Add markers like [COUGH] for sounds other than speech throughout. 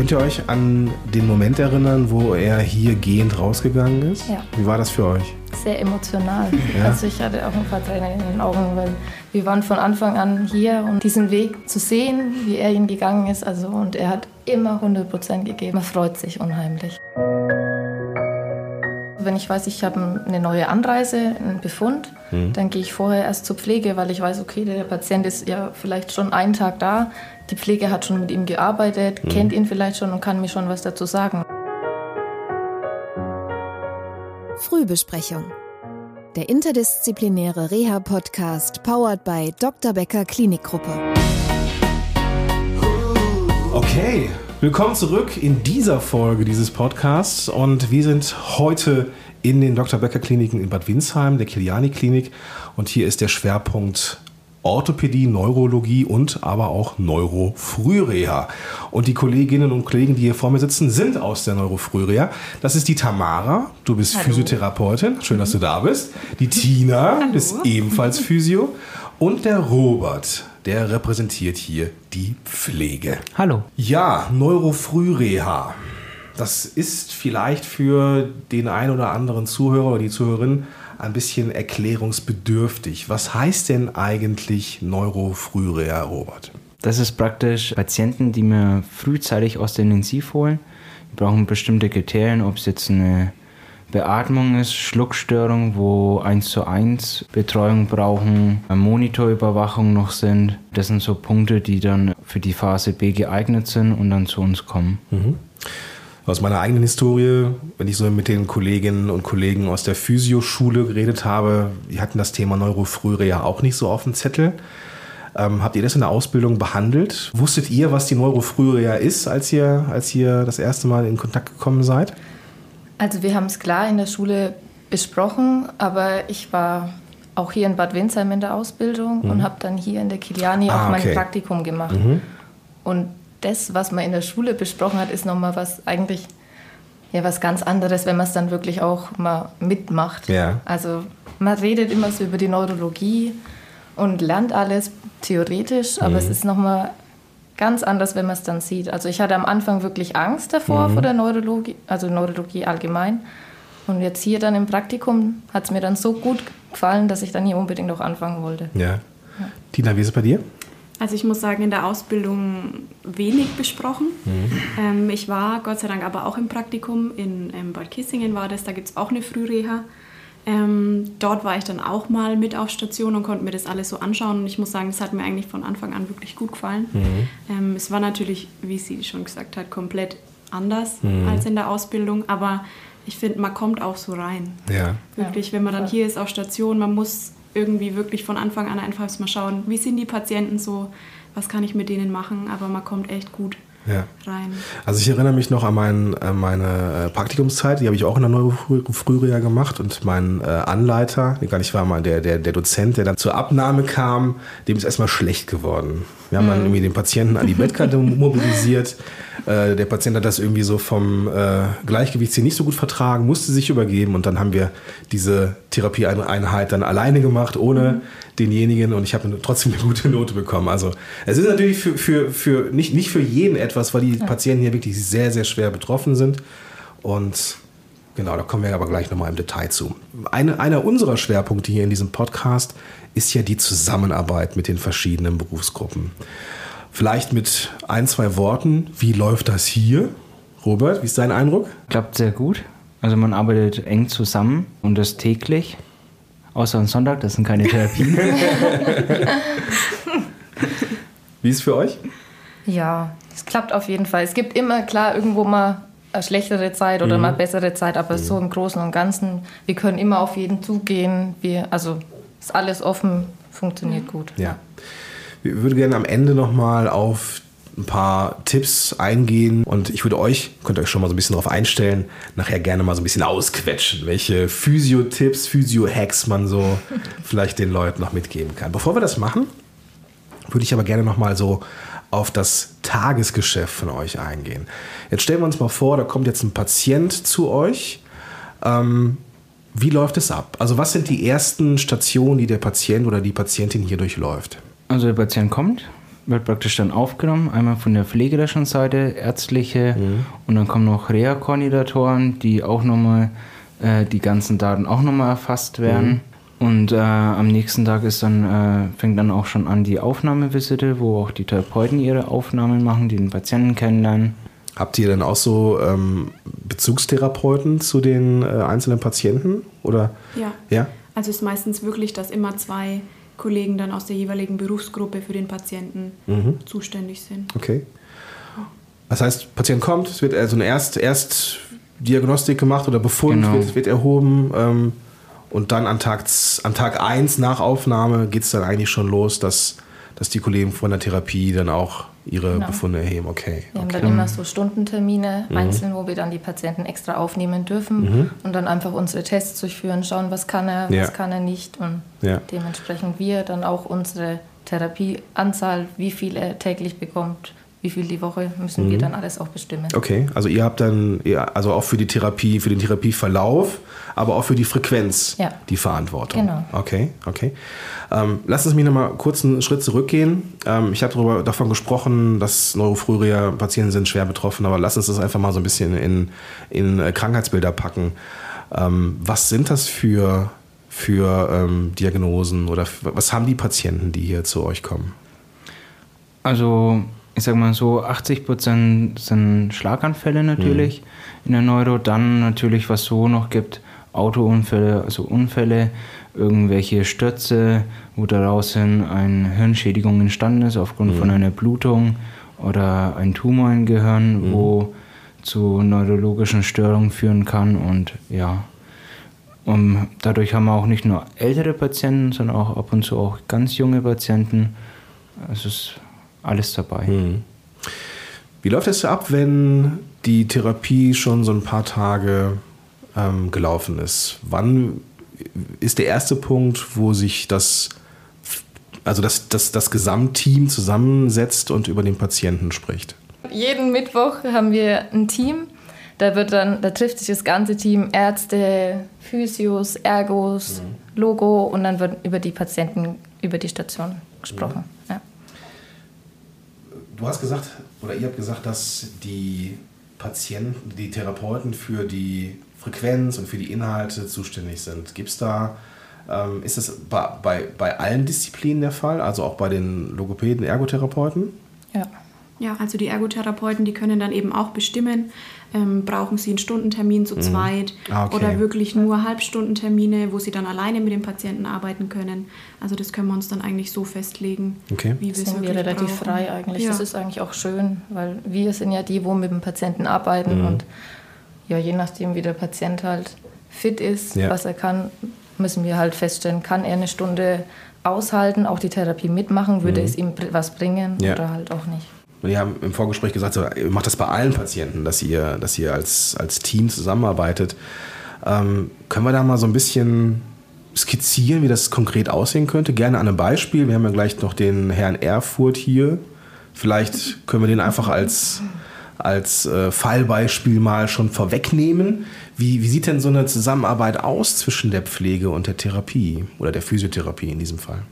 Könnt ihr euch an den Moment erinnern, wo er hier gehend rausgegangen ist? Ja. Wie war das für euch? Sehr emotional. Ja. Also ich hatte auch ein paar Tränen in den Augen, weil wir waren von Anfang an hier und diesen Weg zu sehen, wie er ihn gegangen ist, also und er hat immer 100 Prozent gegeben. Man freut sich unheimlich. Wenn ich weiß, ich habe eine neue Anreise, einen Befund, dann gehe ich vorher erst zur Pflege, weil ich weiß, okay, der Patient ist ja vielleicht schon einen Tag da. Die Pflege hat schon mit ihm gearbeitet, kennt ihn vielleicht schon und kann mir schon was dazu sagen. Frühbesprechung. Der interdisziplinäre Reha-Podcast powered by Dr. Becker Klinikgruppe. Okay, willkommen zurück in dieser Folge dieses Podcasts und wir sind heute in den Dr. Becker Kliniken in Bad Windsheim, der Kiliani Klinik und hier ist der Schwerpunkt Orthopädie, Neurologie und aber auch Neurofrühreha. Und die Kolleginnen und Kollegen, die hier vor mir sitzen, sind aus der Neurofrühreha. Das ist die Tamara, du bist Hallo. Physiotherapeutin, schön, dass du da bist. Die Tina ist ebenfalls Physio und der Robert, der repräsentiert hier die Pflege. Hallo. Ja, Neurofrühreha. Das ist vielleicht für den einen oder anderen Zuhörer oder die Zuhörerin ein bisschen erklärungsbedürftig. Was heißt denn eigentlich Neurofrühreha, Robert? Das ist praktisch Patienten, die wir frühzeitig aus der Intensiv holen. Die brauchen bestimmte Kriterien, ob es jetzt eine Beatmung ist, Schluckstörung, wo 1 zu 1 Betreuung brauchen, Monitorüberwachung noch sind. Das sind so Punkte, die dann für die Phase B geeignet sind und dann zu uns kommen. Aus meiner eigenen Historie, wenn ich so mit den Kolleginnen und Kollegen aus der Physioschule geredet habe, die hatten das Thema Neurofrühreha auch nicht so auf dem Zettel. Ähm, habt ihr das in der Ausbildung behandelt? Wusstet ihr, was die Neurofrühreha ist, als ihr, als ihr das erste Mal in Kontakt gekommen seid? Also wir haben es klar in der Schule besprochen, aber ich war auch hier in Bad Windsheim in der Ausbildung und habe dann hier in der Kiliani Ah, auch mein okay. Praktikum gemacht. Und das, was man in der Schule besprochen hat, ist nochmal was eigentlich ja was ganz anderes, wenn man es dann wirklich auch mal mitmacht. Ja. Also man redet immer so über die Neurologie und lernt alles theoretisch, aber es ist nochmal ganz anders, wenn man es dann sieht. Also ich hatte am Anfang wirklich Angst davor vor der Neurologie, also Neurologie allgemein. Und jetzt hier dann im Praktikum hat es mir dann so gut gefallen, dass ich dann hier unbedingt auch anfangen wollte. Ja. Tina, wie ist es bei dir? Also ich muss sagen, in der Ausbildung wenig besprochen. Ähm, ich war Gott sei Dank aber auch im Praktikum in ähm, Bad Kissingen war das, da gibt es auch eine Frühreha. Ähm, dort war ich dann auch mal mit auf Station und konnte mir das alles so anschauen. Und ich muss sagen, das hat mir eigentlich von Anfang an wirklich gut gefallen. Ähm, es war natürlich, wie sie schon gesagt hat, komplett anders als in der Ausbildung. Aber ich finde, man kommt auch so rein. Ja. Wirklich, wenn man dann hier ist auf Station, man muss irgendwie wirklich von Anfang an einfach mal schauen, wie sind die Patienten so, was kann ich mit denen machen, aber man kommt echt gut ja. rein. Also ich erinnere mich noch an, mein, an meine äh, Praktikumszeit, die habe ich auch in der Neurofrühreha gemacht und mein äh, Anleiter, gar nicht war mal der, der, der Dozent, der dann zur Abnahme kam, dem ist erstmal schlecht geworden. Wir haben dann irgendwie den Patienten an die Bettkante [LAUGHS] mobilisiert. Äh, der Patient hat das irgendwie so vom äh, Gleichgewichtssinn nicht so gut vertragen, musste sich übergeben und dann haben wir diese Therapieeinheit dann alleine gemacht, ohne denjenigen und ich habe trotzdem eine gute Note bekommen. Also es ist natürlich für, für, für nicht, nicht für jeden etwas, weil die Patienten hier wirklich sehr, sehr schwer betroffen sind. Und genau, da kommen wir aber gleich nochmal im Detail zu. Eine, einer unserer Schwerpunkte hier in diesem Podcast ist ja die Zusammenarbeit mit den verschiedenen Berufsgruppen. Vielleicht mit ein, zwei Worten, wie läuft das hier? Robert, wie ist dein Eindruck? Klappt sehr gut. Also man arbeitet eng zusammen und das täglich. Außer am Sonntag, das sind keine Therapien. [LAUGHS] Wie ist es für euch? Ja, es klappt auf jeden Fall. Es gibt immer, klar, irgendwo mal eine schlechtere Zeit oder mal bessere Zeit, aber so im Großen und Ganzen, wir können immer auf jeden zugehen. Wir, also ist alles offen, funktioniert gut. Ja. Ich würde gerne am Ende nochmal auf ein paar Tipps eingehen und ich würde euch, könnt ihr euch schon mal so ein bisschen darauf einstellen, nachher gerne mal so ein bisschen ausquetschen, welche Physio-Tipps, Physio-Hacks man so [LAUGHS] vielleicht den Leuten noch mitgeben kann. Bevor wir das machen, würde ich aber gerne nochmal so auf das Tagesgeschäft von euch eingehen. Jetzt stellen wir uns mal vor, da kommt jetzt ein Patient zu euch. Ähm, wie läuft es ab? Also was sind die ersten Stationen, die der Patient oder die Patientin hier durchläuft? Also der Patient kommt, wird praktisch dann aufgenommen, einmal von der pflegerischen Seite, ärztliche mhm. und dann kommen noch Reha-Koordinatoren, die auch nochmal äh, die ganzen Daten auch nochmal erfasst werden. Mhm. Und äh, am nächsten Tag ist dann, äh, fängt dann auch schon an die Aufnahmevisite, wo auch die Therapeuten ihre Aufnahmen machen, die den Patienten kennenlernen. Habt ihr denn auch so ähm, Bezugstherapeuten zu den äh, einzelnen Patienten? Oder? Ja. ja. Also es ist meistens wirklich, dass immer zwei Kollegen dann aus der jeweiligen Berufsgruppe für den Patienten mhm. zuständig sind. Okay. Das heißt, Patient kommt, es wird also eine Erst, Erstdiagnostik gemacht oder Befund genau. wird, wird, erhoben ähm, und dann an Tag, an Tag 1 nach Aufnahme geht es dann eigentlich schon los, dass, dass die Kollegen von der Therapie dann auch ihre genau. Befunde erheben. Okay. Wir okay. haben dann immer so Stundentermine mhm. einzeln, wo wir dann die Patienten extra aufnehmen dürfen mhm. und dann einfach unsere Tests durchführen, schauen, was kann er, ja. was kann er nicht und ja. dementsprechend wir dann auch unsere Therapieanzahl, wie viel er täglich bekommt, wie viel die Woche müssen mhm. wir dann alles auch bestimmen. Okay, also ihr habt dann, also auch für die Therapie, für den Therapieverlauf, aber auch für die Frequenz ja. die Verantwortung. Genau. Okay, okay. Ähm, lass uns mich nochmal kurz einen Schritt zurückgehen. Ähm, ich habe darüber, davon gesprochen, dass Neurofrühreha-Patienten sind schwer betroffen, aber lass uns das einfach mal so ein bisschen in, in äh, Krankheitsbilder packen. Ähm, was sind das für, für ähm, Diagnosen oder was haben die Patienten, die hier zu euch kommen? Also ich sag mal so, 80 Prozent sind Schlaganfälle natürlich mhm. in der Neuro. Dann natürlich, was so noch gibt, Autounfälle, also Unfälle, irgendwelche Stürze, wo daraus eine Hirnschädigung entstanden ist aufgrund mhm. von einer Blutung oder ein Tumor im Gehirn, mhm. wo zu neurologischen Störungen führen kann und ja. Und dadurch haben wir auch nicht nur ältere Patienten, sondern auch ab und zu auch ganz junge Patienten. Es ist alles dabei. Mhm. Wie läuft es ab, wenn die Therapie schon so ein paar Tage ähm, gelaufen ist? Wann ist der erste Punkt, wo sich das, also das, das, das Gesamtteam zusammensetzt und über den Patienten spricht? Jeden Mittwoch haben wir ein Team. Da wird dann, da trifft sich das ganze Team, Ärzte, Physios, Ergos, mhm. Logo und dann wird über die Patienten, über die Station gesprochen. Mhm. Du hast gesagt, oder ihr habt gesagt, dass die Patienten, die Therapeuten für die Frequenz und für die Inhalte zuständig sind. Gibt es da, ähm, ist das bei, bei, bei allen Disziplinen der Fall, also auch bei den Logopäden, Ergotherapeuten? Ja. Ja, also die Ergotherapeuten, die können dann eben auch bestimmen, ähm, brauchen sie einen Stundentermin zu mhm. zweit ah, okay. oder wirklich nur Halbstundentermine, wo sie dann alleine mit dem Patienten arbeiten können. Also das können wir uns dann eigentlich so festlegen, okay. wie wir es sind wir relativ brauchen. frei eigentlich. Ja. Das ist eigentlich auch schön, weil wir sind ja die, wo mit dem Patienten arbeiten mhm. und ja, je nachdem, wie der Patient halt fit ist, ja. was er kann, müssen wir halt feststellen, kann er eine Stunde aushalten, auch die Therapie mitmachen, würde mhm. es ihm was bringen ja. oder halt auch nicht. Wir haben im Vorgespräch gesagt, ihr macht das bei allen Patienten, dass ihr, dass ihr als, als Team zusammenarbeitet. Ähm, können wir da mal so ein bisschen skizzieren, wie das konkret aussehen könnte? Gerne an einem Beispiel. Wir haben ja gleich noch den Herrn Erfurt hier. Vielleicht können wir den einfach als als äh, Fallbeispiel mal schon vorwegnehmen. Wie, wie sieht denn so eine Zusammenarbeit aus zwischen der Pflege und der Therapie oder der Physiotherapie in diesem Fall?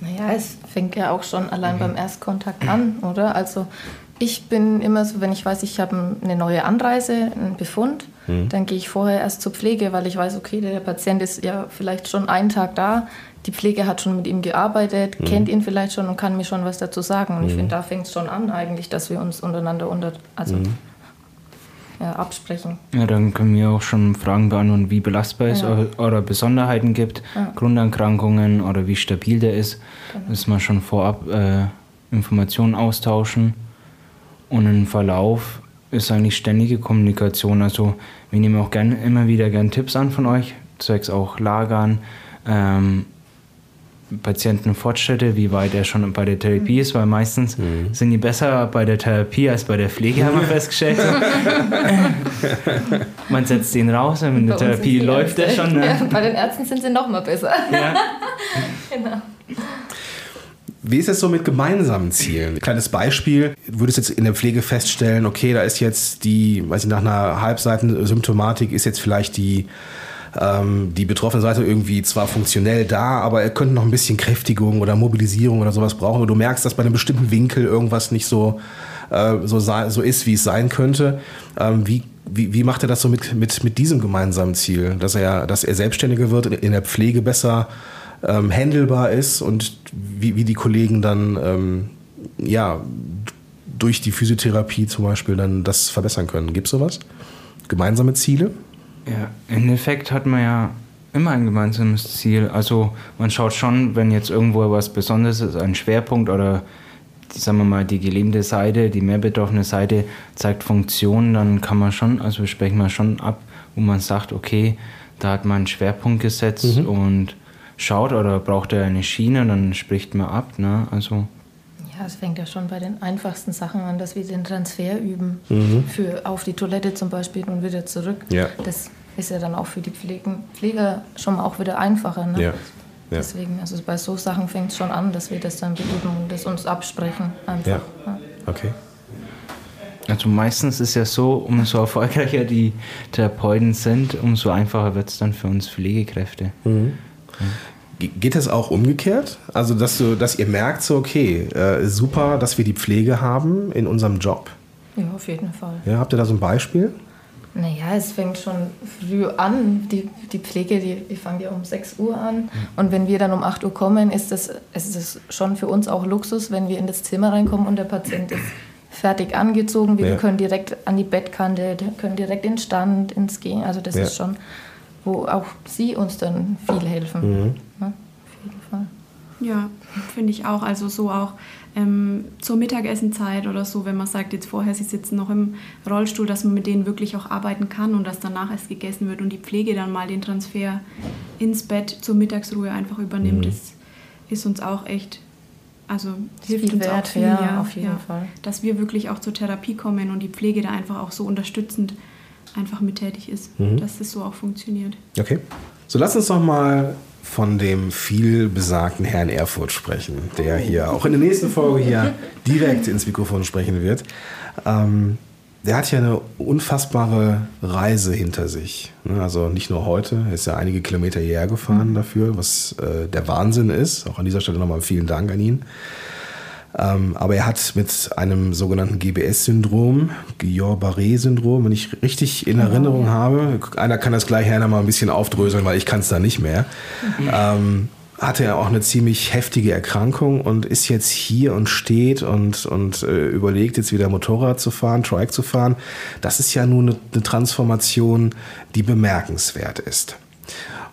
Naja, es fängt ja auch schon allein mhm. beim Erstkontakt an, oder? Also ich bin immer so, wenn ich weiß, ich habe eine neue Anreise, einen Befund, mhm. dann gehe ich vorher erst zur Pflege, weil ich weiß, okay, der Patient ist ja vielleicht schon einen Tag da, die Pflege hat schon mit ihm gearbeitet, mhm. kennt ihn vielleicht schon und kann mir schon was dazu sagen. Und mhm. ich finde, da fängt es schon an eigentlich, dass wir uns untereinander unter, also, mhm. Absprechen. Ja, dann können wir auch schon Fragen beantworten, wie belastbar es ja. oder Besonderheiten gibt, ja. Grunderkrankungen oder wie stabil der ist. Genau. Müssen wir schon vorab äh, Informationen austauschen. Und im Verlauf ist eigentlich ständige Kommunikation. Also wir nehmen auch gern, immer wieder gern Tipps an von euch, zwecks auch Lagern, ähm, Patientenfortschritte, wie weit er schon bei der Therapie ist, weil meistens mhm. sind die besser bei der Therapie als bei der Pflege, haben wir [LAUGHS] festgestellt. [LAUGHS] Man setzt ihn raus und in der Therapie läuft er schon. Ne? Ja, bei den Ärzten sind sie noch mal besser. Ja. [LAUGHS] genau. Wie ist es so mit gemeinsamen Zielen? Kleines Beispiel, du würdest jetzt in der Pflege feststellen, okay, da ist jetzt die, weiß ich, nach einer Halbseiten Symptomatik ist jetzt vielleicht die ähm, die betroffene Seite irgendwie zwar funktionell da, aber er könnte noch ein bisschen Kräftigung oder Mobilisierung oder sowas brauchen. Und du merkst, dass bei einem bestimmten Winkel irgendwas nicht so, äh, so, so ist, wie es sein könnte. Ähm, wie, wie, wie macht er das so mit, mit, mit diesem gemeinsamen Ziel, dass er, dass er selbstständiger wird, in der Pflege besser ähm, handelbar ist und wie, wie die Kollegen dann ähm, ja, durch die Physiotherapie zum Beispiel dann das verbessern können. Gibt es sowas? Gemeinsame Ziele? Ja, im Endeffekt hat man ja immer ein gemeinsames Ziel. Also man schaut schon, wenn jetzt irgendwo was Besonderes ist, ein Schwerpunkt oder sagen wir mal die gelähmte Seite, die mehr betroffene Seite zeigt Funktionen, dann kann man schon, also wir sprechen mal schon ab, wo man sagt, okay, da hat man einen Schwerpunkt gesetzt mhm. und schaut oder braucht er eine Schiene, dann spricht man ab. Ne? Also ja, es fängt ja schon bei den einfachsten Sachen an, dass wir den Transfer üben. Mhm. Für auf die Toilette zum Beispiel und wieder zurück. Ja. Das ist ja dann auch für die Pflegen, Pfleger schon mal auch wieder einfacher. Ne? Ja. Ja. Deswegen, also bei so Sachen fängt es schon an, dass wir das dann beüben und das uns absprechen. Einfach. Ja. ja. Okay. Also meistens ist ja so, umso erfolgreicher die Therapeuten sind, umso einfacher wird es dann für uns Pflegekräfte. Mhm. Geht es auch umgekehrt? Also, dass, du, dass ihr merkt, so, okay, äh, super, dass wir die Pflege haben in unserem Job? Ja, auf jeden Fall. Ja, habt ihr da so ein Beispiel? Naja, es fängt schon früh an. Die, die Pflege, die, die fängt ja um 6 Uhr an. Mhm. Und wenn wir dann um 8 Uhr kommen, ist das, ist das schon für uns auch Luxus, wenn wir in das Zimmer reinkommen und der Patient ist fertig angezogen. Wir ja. können direkt an die Bettkante, können direkt in den Stand, ins Gehen. Also das ja. ist schon wo auch sie uns dann viel helfen. Mhm. Ja, auf jeden Fall. Ja, finde ich auch. Also so auch ähm, zur Mittagessenzeit oder so, wenn man sagt, jetzt vorher, sie sitzen noch im Rollstuhl, dass man mit denen wirklich auch arbeiten kann und dass danach erst gegessen wird und die Pflege dann mal den Transfer ins Bett zur Mittagsruhe einfach übernimmt, mhm. ist, ist uns auch echt, also hilft uns wert, auch viel, ja, ja, auf jeden ja, Fall. Dass wir wirklich auch zur Therapie kommen und die Pflege da einfach auch so unterstützend einfach mit tätig ist, mhm. dass das so auch funktioniert. Okay. So lass uns doch mal von dem viel besagten Herrn Erfurt sprechen, der hier auch in der nächsten Folge hier [LAUGHS] direkt ins Mikrofon sprechen wird. Ähm, der hat ja eine unfassbare Reise hinter sich. Ne? Also nicht nur heute, er ist ja einige Kilometer hierher gefahren mhm. dafür, was äh, der Wahnsinn ist. Auch an dieser Stelle nochmal vielen Dank an ihn. Ähm, aber er hat mit einem sogenannten GBS-Syndrom, Guillain-Barré-Syndrom, wenn ich richtig in Erinnerung habe, einer kann das gleich gerne mal ein bisschen aufdröseln, weil ich kann es da nicht mehr, mhm. ähm, hatte er auch eine ziemlich heftige Erkrankung und ist jetzt hier und steht und, und äh, überlegt jetzt wieder Motorrad zu fahren, Trike zu fahren. Das ist ja nun eine, eine Transformation, die bemerkenswert ist.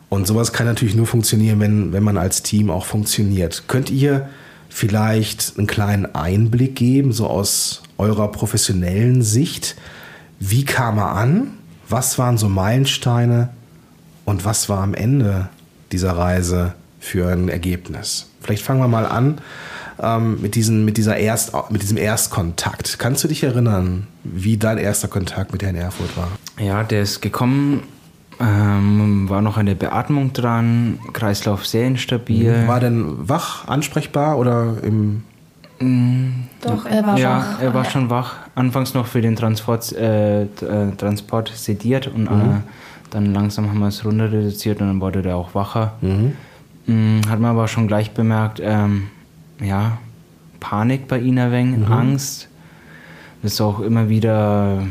Und sowas kann natürlich nur funktionieren, wenn, wenn man als Team auch funktioniert. Könnt ihr vielleicht einen kleinen Einblick geben, so aus eurer professionellen Sicht? Wie kam er an? Was waren so Meilensteine? Und was war am Ende dieser Reise für ein Ergebnis? Vielleicht fangen wir mal an ähm, mit, diesen, mit, dieser Erst, mit diesem Erstkontakt. Kannst du dich erinnern, wie dein erster Kontakt mit Herrn Erfurt war? Ja, der ist gekommen ähm, war noch eine Beatmung dran, Kreislauf sehr instabil. Mhm. War denn wach, ansprechbar oder im. Mm, Doch, er war ja, wach. Ja, er war schon wach. Anfangs noch für den Transport, äh, äh Transport sediert und mhm. äh, dann langsam haben wir es runter reduziert und dann wurde der auch wacher. Mhm. Mm, hat man aber schon gleich bemerkt, ähm, ja, Panik bei ihm ein wenig, mhm. Angst. Das ist auch immer wieder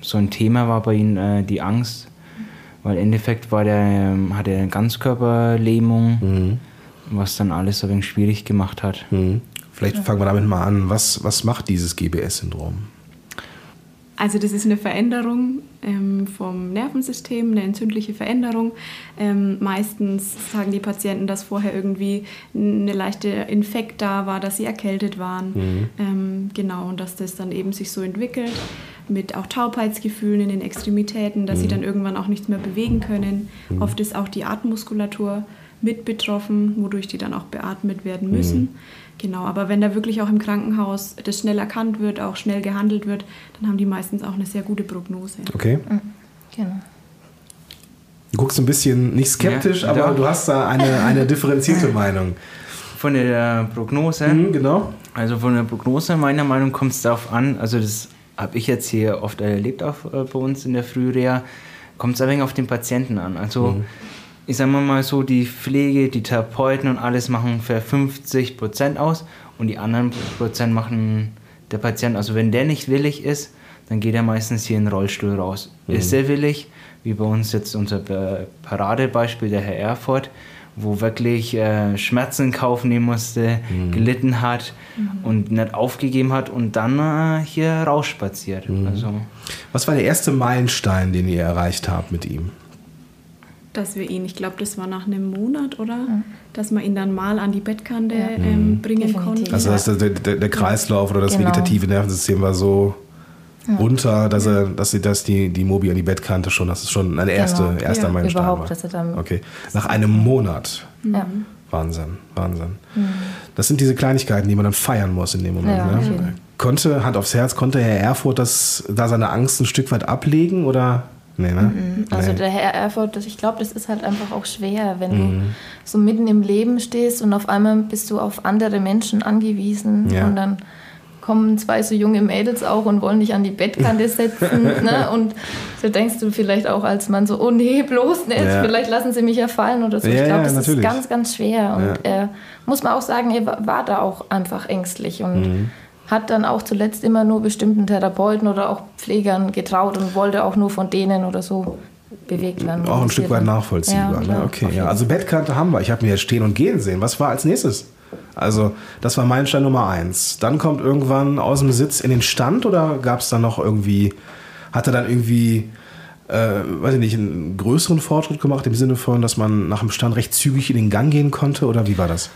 so ein Thema war bei ihm, äh, die Angst weil im Endeffekt war der, ähm, hatte er eine Ganzkörperlähmung, mhm. was dann alles ein wenig schwierig gemacht hat. Mhm. Vielleicht fangen wir damit mal an. Was, was macht dieses GBS-Syndrom? Also das ist eine Veränderung ähm, vom Nervensystem, eine entzündliche Veränderung. Ähm, meistens sagen die Patienten, dass vorher irgendwie eine leichte Infekt da war, dass sie erkältet waren. Mhm. Ähm, genau, und dass das dann eben sich so entwickelt mit auch Taubheitsgefühlen in den Extremitäten, dass mhm. sie dann irgendwann auch nichts mehr bewegen können. Mhm. Oft ist auch die Atemmuskulatur mit betroffen, wodurch die dann auch beatmet werden müssen. Mhm. Genau, aber wenn da wirklich auch im Krankenhaus das schnell erkannt wird, auch schnell gehandelt wird, dann haben die meistens auch eine sehr gute Prognose. Okay. Mhm. Genau. Du guckst ein bisschen nicht skeptisch, ja, aber du hast da eine, eine differenzierte [LAUGHS] Meinung. Von der Prognose? Mhm, genau. Also von der Prognose, meiner Meinung kommt es darauf an, also das habe ich jetzt hier oft erlebt, auch äh, bei uns in der Frühreha, kommt es ein wenig auf den Patienten an. Also mhm. ich sage mal so, die Pflege, die Therapeuten und alles machen für 50 Prozent aus und die anderen Prozent machen der Patient. Also wenn der nicht willig ist, dann geht er meistens hier in den Rollstuhl raus. Mhm. Ist er willig, wie bei uns jetzt unser Paradebeispiel, der Herr Erfurt, wo wirklich äh, Schmerzen in Kauf nehmen musste, mhm. gelitten hat mhm. und nicht aufgegeben hat und dann äh, hier rausspaziert. Mhm. Also. Was war der erste Meilenstein, den ihr erreicht habt mit ihm? Dass wir ihn, ich glaube, das war nach einem Monat, oder? Mhm. Dass wir ihn dann mal an die Bettkante ja. ähm, mhm. bringen konnten. Also das, der, der, der, Kreislauf oder das genau. vegetative Nervensystem war so ja. runter, dass er, dass sie das die, die Mobi an die Bettkante schon, das ist schon ein erste, genau. erster ja, Meilenstein überhaupt, war. Dass er dann okay. Nach einem Monat. Ja. Wahnsinn, Wahnsinn. Mhm. Das sind diese Kleinigkeiten, die man dann feiern muss in dem Moment. Ja, ne? Konnte, Hand aufs Herz, konnte Herr Erfurt das, da seine Angst ein Stück weit ablegen oder? Nee, ne? Mhm. Also nee. der Herr Erfurt, ich glaube, das ist halt einfach auch schwer, wenn mhm. du so mitten im Leben stehst und auf einmal bist du auf andere Menschen angewiesen ja. und dann kommen zwei so junge Mädels auch und wollen dich an die Bettkante [LAUGHS] setzen. ne? Und so denkst du vielleicht auch als Mann so, oh nee, bloß nicht, ja. vielleicht lassen sie mich ja fallen oder so. Ja, ich glaube, das natürlich. ist ganz, ganz schwer. Und er, muss man auch sagen, er war da auch einfach ängstlich und mhm. hat dann auch zuletzt immer nur bestimmten Therapeuten oder auch Pflegern getraut und wollte auch nur von denen oder so bewegt werden. Auch ein Stück weit nachvollziehbar. Ja, ne? Okay, ja. Also Bettkante haben wir. Ich habe mir jetzt stehen und gehen sehen. Was war als nächstes? Also das war Meilenstein Nummer eins. Dann kommt irgendwann aus dem Sitz in den Stand oder gab es dann noch irgendwie, hat er dann irgendwie, äh, weiß ich nicht, einen größeren Fortschritt gemacht im Sinne von, dass man nach dem Stand recht zügig in den Gang gehen konnte oder wie war das?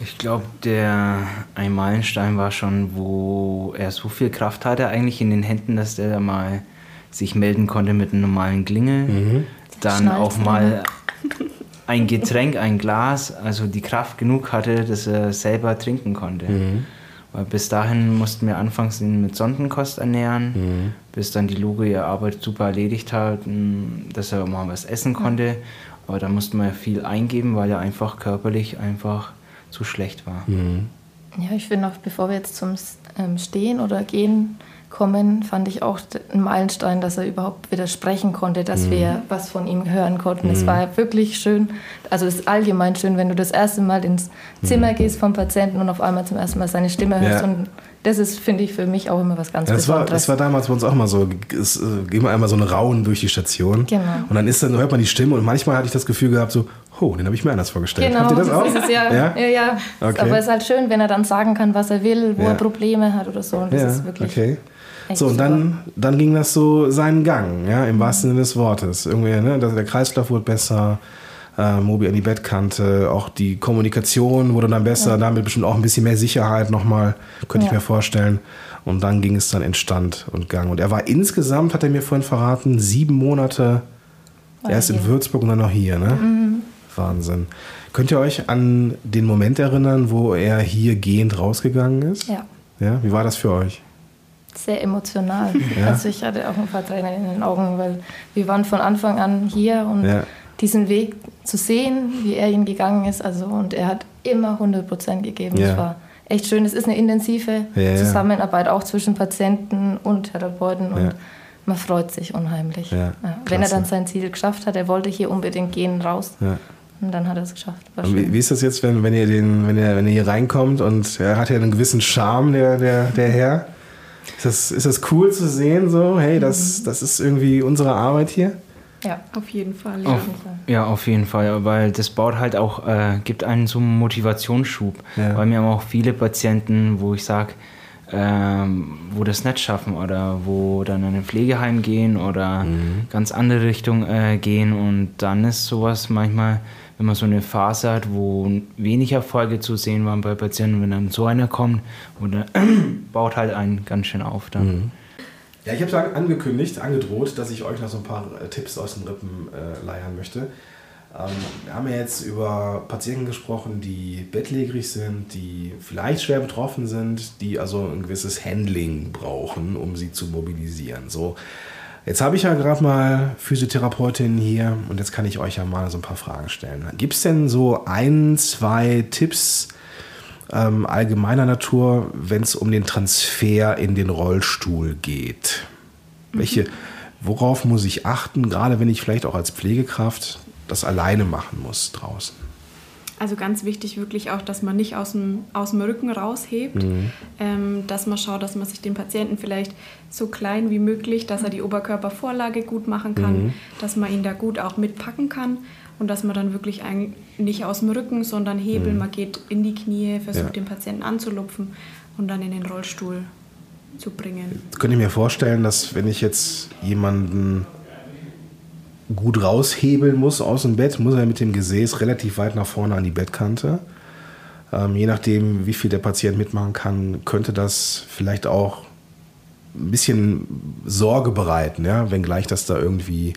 Ich glaube, der ein Meilenstein war schon, wo er so viel Kraft hatte eigentlich in den Händen, dass der mal sich melden konnte mit einem normalen Klingel. Mhm. Dann auch mal ein Getränk, ein Glas, also die Kraft genug hatte, dass er selber trinken konnte. Mhm. Weil bis dahin mussten wir anfangs ihn mit Sondenkost ernähren, mhm. bis dann die Luge ihre Arbeit super erledigt hat, dass er mal was essen konnte. Aber da mussten wir viel eingeben, weil er einfach körperlich einfach zu schlecht war. Mhm. Ja, ich finde auch, bevor wir jetzt zum ähm, Stehen oder Gehen kommen, fand ich auch ein Meilenstein, dass er überhaupt widersprechen konnte, dass mhm. wir was von ihm hören konnten. Mhm. Es war wirklich schön, also es ist allgemein schön, wenn du das erste Mal ins Zimmer mhm. gehst vom Patienten und auf einmal zum ersten Mal seine Stimme hörst ja. und das ist, finde ich, für mich auch immer was ganz ja, das Besonderes. War, das war damals bei uns auch mal so, es äh, ging einmal so ein Rauen durch die Station. Genau. Und dann ist dann, hört man die Stimme und manchmal hatte ich das Gefühl gehabt, so, oh, den habe ich mir anders vorgestellt. Genau, Habt ihr das, das auch? Ist es ja. ja, ja. ja. Okay. Aber es ist halt schön, wenn er dann sagen kann, was er will, wo ja. er Probleme hat oder so. Und das ist wirklich okay. So, und dann, dann ging das so seinen Gang, ja, im wahrsten Sinne des Wortes. Irgendwie, ne, der Kreislauf wurde besser, äh, Mobi an die Bettkante, auch die Kommunikation wurde dann besser, ja. damit bestimmt auch ein bisschen mehr Sicherheit nochmal, könnte ja. ich mir vorstellen. Und dann ging es dann in Stand und Gang. Und er war insgesamt, hat er mir vorhin verraten, sieben Monate war erst in Würzburg und dann noch hier, ne? Mhm. Wahnsinn. Könnt ihr euch an den Moment erinnern, wo er hier gehend rausgegangen ist? Ja. Ja, wie war das für euch? Sehr emotional. Ja. Also ich hatte auch ein paar Tränen in den Augen, weil wir waren von Anfang an hier und ja. diesen Weg zu sehen, wie er ihn gegangen ist, also und er hat immer 100 Prozent gegeben. Es war echt schön. Es ist eine intensive Zusammenarbeit auch zwischen Patienten und Therapeuten und man freut sich unheimlich. Wenn er dann sein Ziel geschafft hat, er wollte hier unbedingt gehen raus. Und dann hat er es geschafft. Wie, wie, ist das jetzt, wenn, wenn, ihr den, wenn, ihr, wenn ihr hier reinkommt und er hat ja einen gewissen Charme, der, der, der Herr? Ist das, ist das cool zu sehen, so, hey, das, mhm. das ist irgendwie unsere Arbeit hier? Ja, auf jeden Fall. Ja, auf, ja, auf jeden Fall, weil das baut halt auch, äh, gibt einen so einen Motivationsschub. Ja. Weil wir haben auch viele Patienten, wo ich sage, ähm, wo das nicht schaffen oder wo dann in ein Pflegeheim gehen oder mhm. ganz andere Richtung äh, gehen und dann ist sowas manchmal wenn man so eine Phase hat, wo wenig Erfolge zu sehen waren bei Patienten, wenn dann so einer kommt, oder [CLEARS THROAT] baut halt einen ganz schön auf dann. Mhm. Ja, ich habe angekündigt, angedroht, dass ich euch noch so ein paar äh, Tipps aus den Rippen äh, leiern möchte. Ähm, wir haben ja jetzt über Patienten gesprochen, die bettlägerig sind, die vielleicht schwer betroffen sind, die also ein gewisses Handling brauchen, um sie zu mobilisieren. So, Jetzt habe ich ja gerade mal Physiotherapeutinnen hier und jetzt kann ich euch ja mal so ein paar Fragen stellen. Gibt es denn so ein, zwei Tipps ähm, allgemeiner Natur, wenn es um den Transfer in den Rollstuhl geht? Mhm. Welche, worauf muss ich achten, gerade wenn ich vielleicht auch als Pflegekraft das alleine machen muss draußen? Also ganz wichtig wirklich auch, dass man nicht aus dem, aus dem Rücken raushebt, mhm. ähm, dass man schaut, dass man sich den Patienten vielleicht so klein wie möglich, dass er die Oberkörpervorlage gut machen kann, mhm. dass man ihn da gut auch mitpacken kann und dass man dann wirklich ein, nicht aus dem Rücken, sondern hebeln, mhm. man geht in die Knie, versucht ja. den Patienten anzulupfen und dann in den Rollstuhl zu bringen. Jetzt könnte ich mir vorstellen, dass wenn ich jetzt jemanden gut raushebeln muss aus dem Bett, muss er mit dem Gesäß relativ weit nach vorne an die Bettkante. Ähm, je nachdem, wie viel der Patient mitmachen kann, könnte das vielleicht auch ein bisschen Sorge bereiten, ja? wenngleich das da irgendwie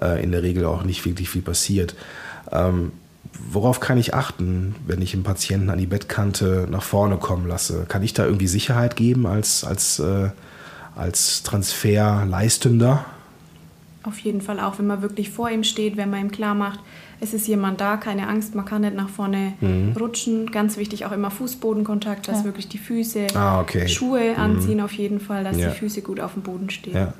äh, in der Regel auch nicht wirklich viel passiert. Ähm, worauf kann ich achten, wenn ich einen Patienten an die Bettkante nach vorne kommen lasse? Kann ich da irgendwie Sicherheit geben als, als, äh, als Transferleistender? Auf jeden Fall auch, wenn man wirklich vor ihm steht, wenn man ihm klar macht, es ist jemand da, keine Angst, man kann nicht nach vorne mhm. rutschen. Ganz wichtig auch immer Fußbodenkontakt, dass ja. wirklich die Füße, ah, okay. Schuhe mhm. anziehen auf jeden Fall, dass ja. die Füße gut auf dem Boden stehen. Ja.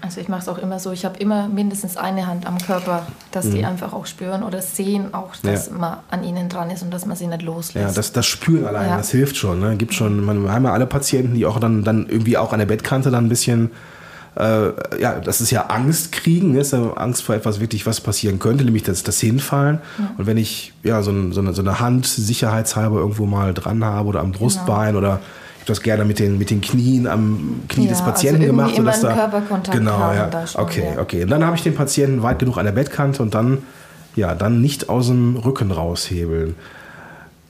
Also ich mache es auch immer so, ich habe immer mindestens eine Hand am Körper, dass mhm. die einfach auch spüren oder sehen auch, dass man an ihnen dran ist und dass man sie nicht loslässt. Ja, das, das Spüren allein, das hilft schon. Ne? Gibt schon, man, wir haben ja alle Patienten, die auch dann, dann irgendwie auch an der Bettkante dann ein bisschen äh, ja, das ist ja Angst kriegen, ne? ist ja Angst vor etwas wirklich, was passieren könnte, nämlich das, das Hinfallen. Ja. Und wenn ich ja so, ein, so, eine, so, eine, Hand sicherheitshalber irgendwo mal dran habe oder am Brustbein genau. oder ich habe das gerne mit den, mit den Knien am Knie ja, des Patienten also gemacht. Immer da, Körperkontakt genau, ja. Da schon, okay, ja. okay. Und dann habe ich den Patienten weit genug an der Bettkante und dann, ja, dann nicht aus dem Rücken raushebeln.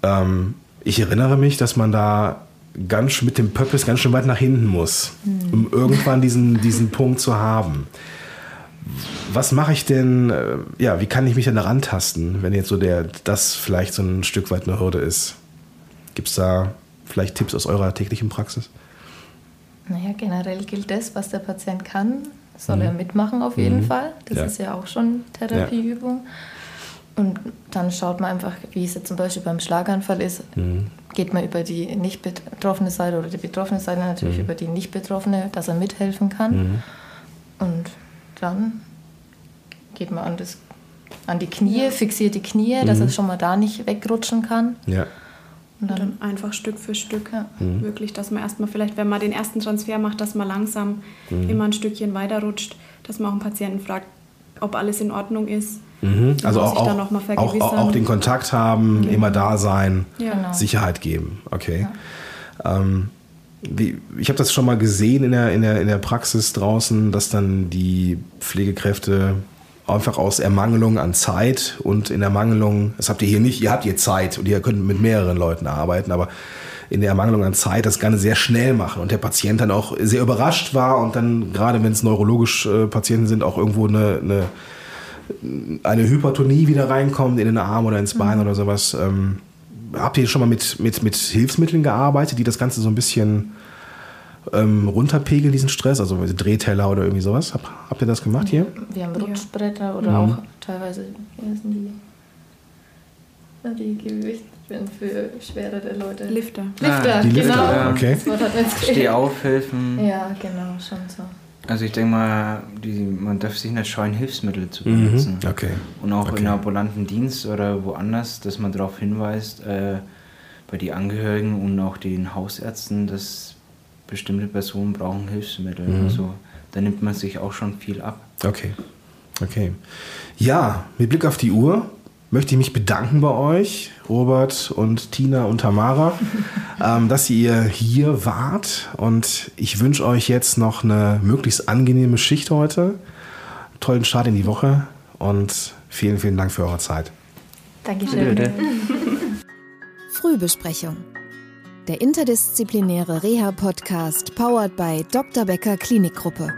Ähm, ich erinnere mich, dass man da ganz mit dem Purpose ganz schön weit nach hinten muss, mhm. um irgendwann diesen, diesen Punkt zu haben. Was mache ich denn, äh, ja, wie kann ich mich denn daran tasten, wenn jetzt so der, das vielleicht so ein Stück weit eine Hürde ist? Gibt es da vielleicht Tipps aus eurer täglichen Praxis? Naja, generell gilt das, was der Patient kann, soll mhm. er mitmachen auf jeden mhm. Fall. Das ja. ist ja auch schon Therapieübung. Ja. Und dann schaut man einfach, wie es jetzt zum Beispiel beim Schlaganfall ist, mhm. Geht man über die nicht betroffene Seite oder die betroffene Seite natürlich mhm. über die nicht betroffene, dass er mithelfen kann. Mhm. Und dann geht man an, das, an die Knie, fixiert die Knie, dass er mhm. schon mal da nicht wegrutschen kann. Ja. Und dann, und dann einfach Stück für Stück. Ja. Mhm. Wirklich, dass man erstmal vielleicht, wenn man den ersten Transfer macht, dass man langsam mhm. immer ein Stückchen weiter rutscht, dass man auch einen Patienten fragt, ob alles in Ordnung ist. Mhm. Also auch, auch, auch, auch, den Kontakt haben, mhm. immer da sein, ja. Genau. Sicherheit geben. Okay. Ja. Ähm, wie, ich habe das schon mal gesehen in der, in, der, in der Praxis draußen, dass dann die Pflegekräfte einfach aus Ermangelung an Zeit und in Ermangelung, das habt ihr hier nicht, ihr habt ihr Zeit und ihr könnt mit mehreren Leuten arbeiten, aber in der Ermangelung an Zeit das Ganze sehr schnell machen und der Patient dann auch sehr überrascht war und dann, gerade wenn es neurologisch äh, Patienten sind, auch irgendwo eine, eine eine Hypertonie wieder reinkommt in den Arm oder ins Bein mhm. oder sowas. Ähm, habt ihr schon mal mit, mit, mit Hilfsmitteln gearbeitet, die das Ganze so ein bisschen ähm, runterpegeln, diesen Stress? Also Drehteller oder irgendwie sowas? Hab, habt ihr das gemacht hier? Wir haben Rutschbretter oder mhm. auch teilweise, wie heißen die? Die Gewicht für schwerere Leute. Lifter. Lifter, ah, die genau. Lifter, ja, okay. Stehaufhilfen. Ja, genau, schon so. Also ich denke mal, die, man darf sich nicht scheuen, Hilfsmittel zu benutzen. Mhm. Okay. Und auch okay. in ambulanten Dienst oder woanders, dass man darauf hinweist, äh, bei den Angehörigen und auch den Hausärzten, dass bestimmte Personen brauchen Hilfsmittel. Mhm. Also da nimmt man sich auch schon viel ab. Okay. Okay. Ja, mit Blick auf die Uhr möchte ich mich bedanken bei euch, Robert und Tina und Tamara, [LAUGHS] ähm, dass ihr hier wart. Und ich wünsche euch jetzt noch eine möglichst angenehme Schicht heute. Tollen Start in die Woche und vielen, vielen Dank für eure Zeit. Dankeschön. [LAUGHS] Frühbesprechung. Der interdisziplinäre Reha-Podcast powered by Dr. Becker Klinikgruppe.